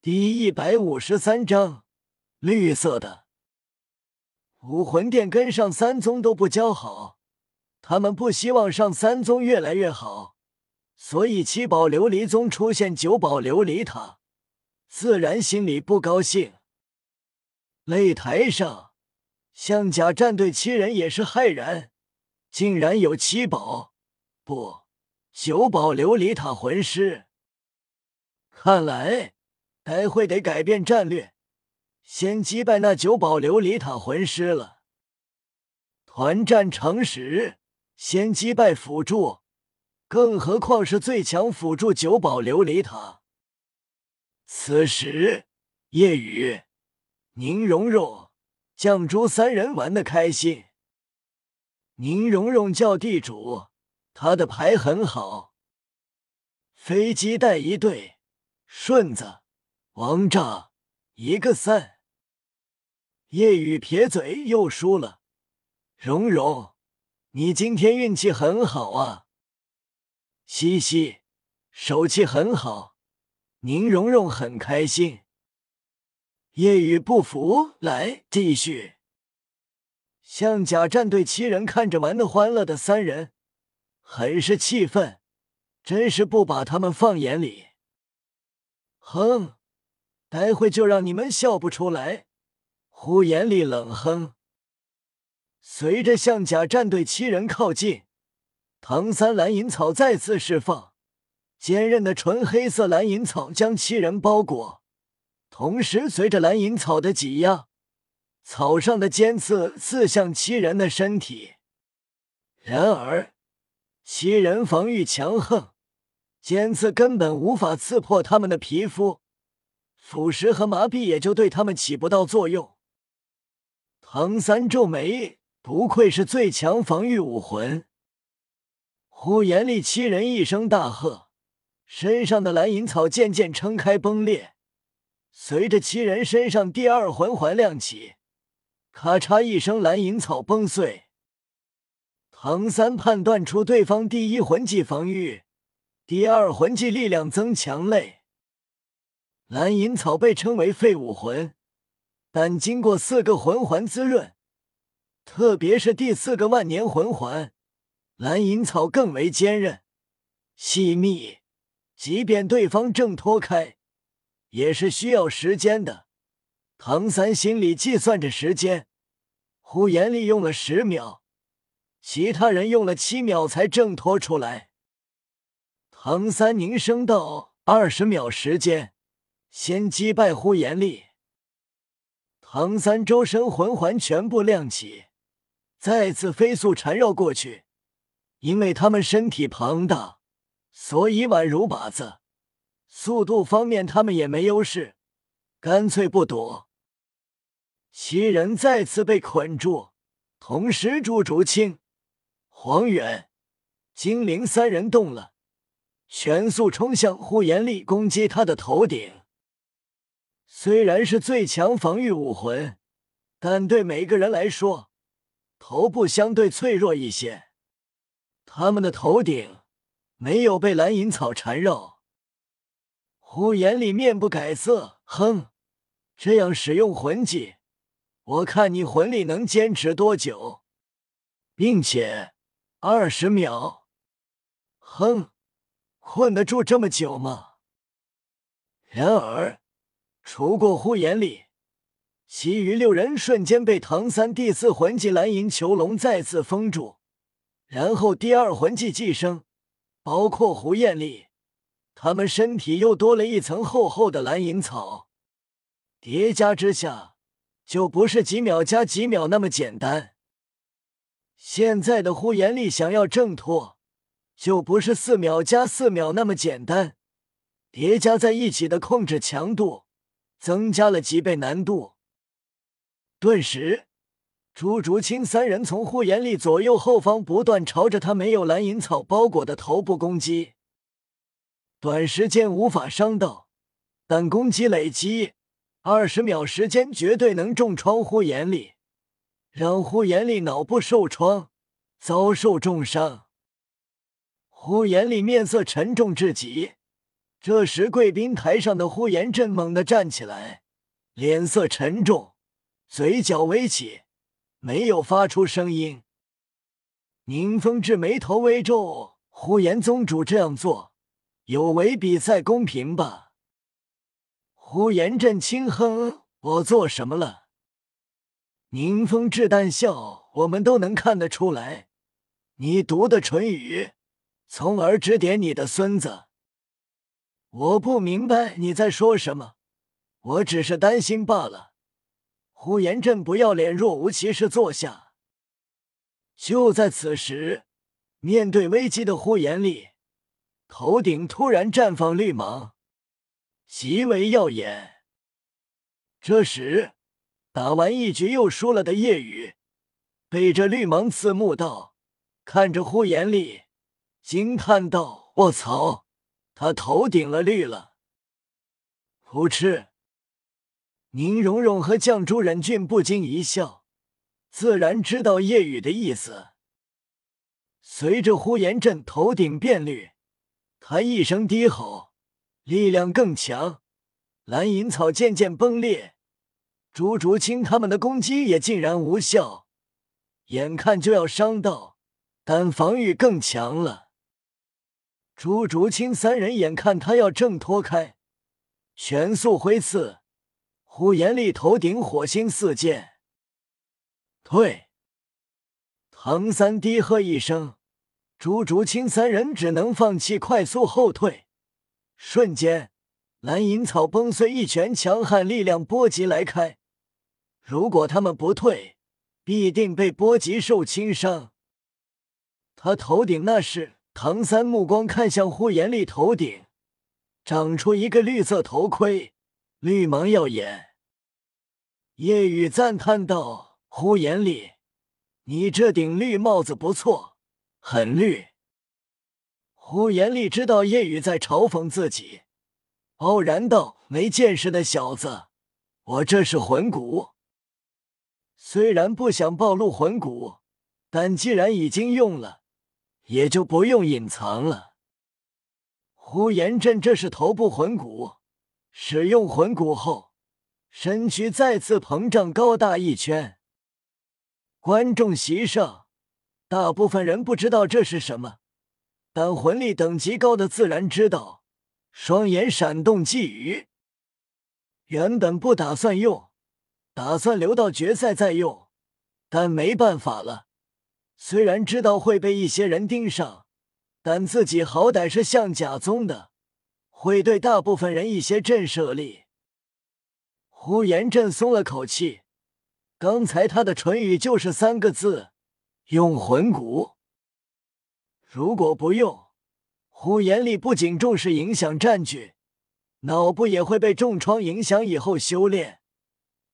第一百五十三章，绿色的武魂殿跟上三宗都不交好，他们不希望上三宗越来越好，所以七宝琉璃宗出现九宝琉璃塔，自然心里不高兴。擂台上，象甲战队七人也是骇然，竟然有七宝不九宝琉璃塔魂师，看来。待会得改变战略，先击败那九宝琉璃塔魂师了。团战成时，先击败辅助，更何况是最强辅助九宝琉璃塔。此时，夜雨、宁荣荣、绛珠三人玩的开心。宁荣荣叫地主，他的牌很好。飞机带一对，顺子。王炸一个三，夜雨撇嘴又输了。蓉蓉，你今天运气很好啊！嘻嘻，手气很好。宁荣荣很开心。夜雨不服，来继续。象甲战队七人看着玩的欢乐的三人，很是气愤，真是不把他们放眼里。哼。待会就让你们笑不出来！呼延丽冷哼。随着象甲战队七人靠近，唐三蓝银草再次释放，坚韧的纯黑色蓝银草将七人包裹。同时，随着蓝银草的挤压，草上的尖刺刺向七人的身体。然而，七人防御强横，尖刺根本无法刺破他们的皮肤。腐蚀和麻痹也就对他们起不到作用。唐三皱眉，不愧是最强防御武魂。呼延丽七人一声大喝，身上的蓝银草渐渐撑开崩裂，随着七人身上第二魂环亮起，咔嚓一声，蓝银草崩碎。唐三判断出对方第一魂技防御，第二魂技力量增强类。蓝银草被称为废武魂，但经过四个魂环滋润，特别是第四个万年魂环，蓝银草更为坚韧、细密。即便对方挣脱开，也是需要时间的。唐三心里计算着时间，呼延丽用了十秒，其他人用了七秒才挣脱出来。唐三凝声道：“二十秒时间。”先击败呼延丽，唐三周身魂环全部亮起，再次飞速缠绕过去。因为他们身体庞大，所以宛如靶子。速度方面，他们也没优势，干脆不躲。七人再次被捆住，同时朱竹清、黄远、精灵三人动了，全速冲向呼延丽，攻击他的头顶。虽然是最强防御武魂，但对每个人来说，头部相对脆弱一些。他们的头顶没有被蓝银草缠绕。呼延里面不改色，哼，这样使用魂技，我看你魂力能坚持多久，并且二十秒，哼，困得住这么久吗？然而。除过呼延丽，其余六人瞬间被唐三第四魂技蓝银囚笼再次封住，然后第二魂技寄生，包括胡艳丽，他们身体又多了一层厚厚的蓝银草，叠加之下，就不是几秒加几秒那么简单。现在的呼延丽想要挣脱，就不是四秒加四秒那么简单，叠加在一起的控制强度。增加了几倍难度。顿时，朱竹清三人从呼延丽左右后方不断朝着他没有蓝银草包裹的头部攻击。短时间无法伤到，但攻击累积，二十秒时间绝对能重创呼延丽，让呼延丽脑部受创，遭受重伤。呼延丽面色沉重至极，这时，贵宾台上的呼延震猛地站起来，脸色沉重，嘴角微起，没有发出声音。宁风致眉头微皱，呼延宗主这样做，有违比赛公平吧？呼延震轻哼：“我做什么了？”宁风致淡笑：“我们都能看得出来，你读的唇语，从而指点你的孙子。我不明白你在说什么，我只是担心罢了。”呼延震不要脸，若无其事坐下。就在此时，面对危机的呼延力，头顶突然绽放绿芒，极为耀眼。这时，打完一局又输了的叶雨，被这绿芒刺目道，看着呼延力，惊叹道：“我操，他头顶了绿了！”噗嗤，宁荣荣和绛珠忍俊不禁一笑。自然知道夜雨的意思。随着呼延震头顶变绿，他一声低吼，力量更强，蓝银草渐渐崩裂，朱竹清他们的攻击也竟然无效，眼看就要伤到，但防御更强了。朱竹清三人眼看他要挣脱开，全速挥刺，呼延力头顶火星四溅。退！唐三低喝一声，朱竹清三人只能放弃，快速后退。瞬间，蓝银草崩碎，一拳强悍力量波及来开。如果他们不退，必定被波及受轻伤。他头顶那是唐三目光看向呼延力头顶，长出一个绿色头盔，绿芒耀眼。夜雨赞叹道。呼延力，你这顶绿帽子不错，很绿。呼延力知道夜雨在嘲讽自己，傲然道：“没见识的小子，我这是魂骨。虽然不想暴露魂骨，但既然已经用了，也就不用隐藏了。”呼延震这是头部魂骨，使用魂骨后，身躯再次膨胀高大一圈。观众席上，大部分人不知道这是什么，但魂力等级高的自然知道。双眼闪动，觊觎。原本不打算用，打算留到决赛再用，但没办法了。虽然知道会被一些人盯上，但自己好歹是象甲宗的，会对大部分人一些震慑力。呼延震松了口气。刚才他的唇语就是三个字：用魂骨。如果不用，呼延力不仅重视影响占据，脑部也会被重创影响以后修炼。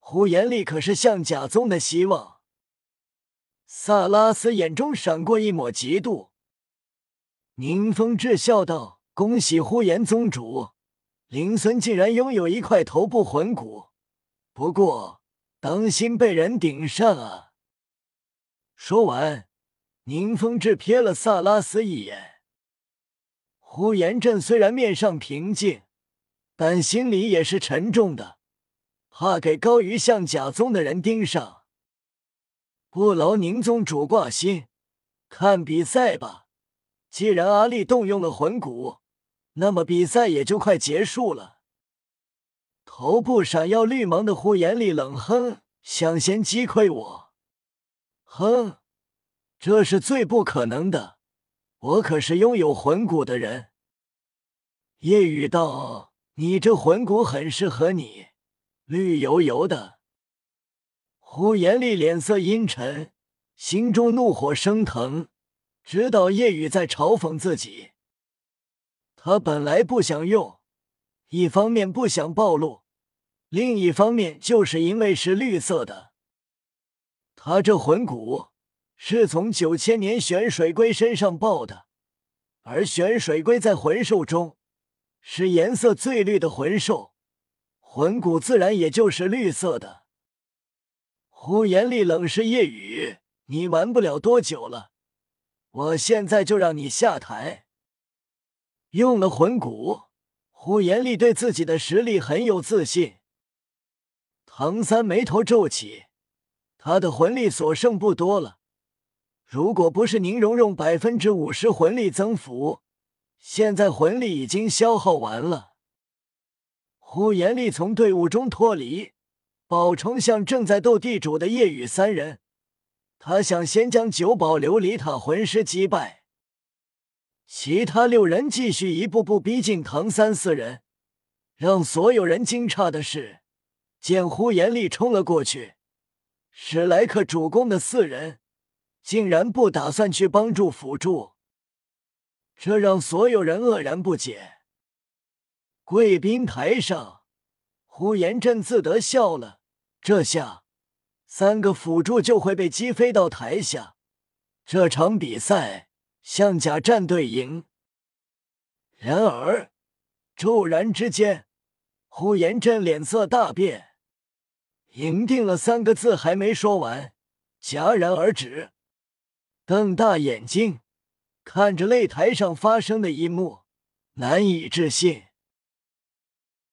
呼延力可是象甲宗的希望。萨拉斯眼中闪过一抹嫉妒。宁风致笑道：“恭喜呼延宗主，林森竟然拥有一块头部魂骨。不过……”当心被人顶上啊！说完，宁风致瞥了萨拉斯一眼。呼延震虽然面上平静，但心里也是沉重的，怕给高于象甲宗的人盯上。不劳宁宗主挂心，看比赛吧。既然阿力动用了魂骨，那么比赛也就快结束了。头部闪耀绿芒的呼延丽冷哼：“想先击溃我？哼，这是最不可能的。我可是拥有魂骨的人。”夜雨道：“你这魂骨很适合你，绿油油的。”呼延立脸色阴沉，心中怒火升腾，知道夜雨在嘲讽自己。他本来不想用，一方面不想暴露。另一方面，就是因为是绿色的，他这魂骨是从九千年玄水龟身上爆的，而玄水龟在魂兽中是颜色最绿的魂兽，魂骨自然也就是绿色的。呼延力冷视夜雨：“你玩不了多久了，我现在就让你下台。”用了魂骨。呼延丽对自己的实力很有自信。唐三眉头皱起，他的魂力所剩不多了。如果不是宁荣荣百分之五十魂力增幅，现在魂力已经消耗完了。呼延丽从队伍中脱离，宝冲向正在斗地主的夜雨三人。他想先将九宝琉璃塔魂师击败，其他六人继续一步步逼近唐三四人。让所有人惊诧的是，见呼延丽冲了过去，史莱克主攻的四人竟然不打算去帮助辅助，这让所有人愕然不解。贵宾台上，呼延震自得笑了，这下。三个辅助就会被击飞到台下，这场比赛像甲战队赢。然而，骤然之间，呼延震脸色大变，“赢定了”三个字还没说完，戛然而止，瞪大眼睛看着擂台上发生的一幕，难以置信。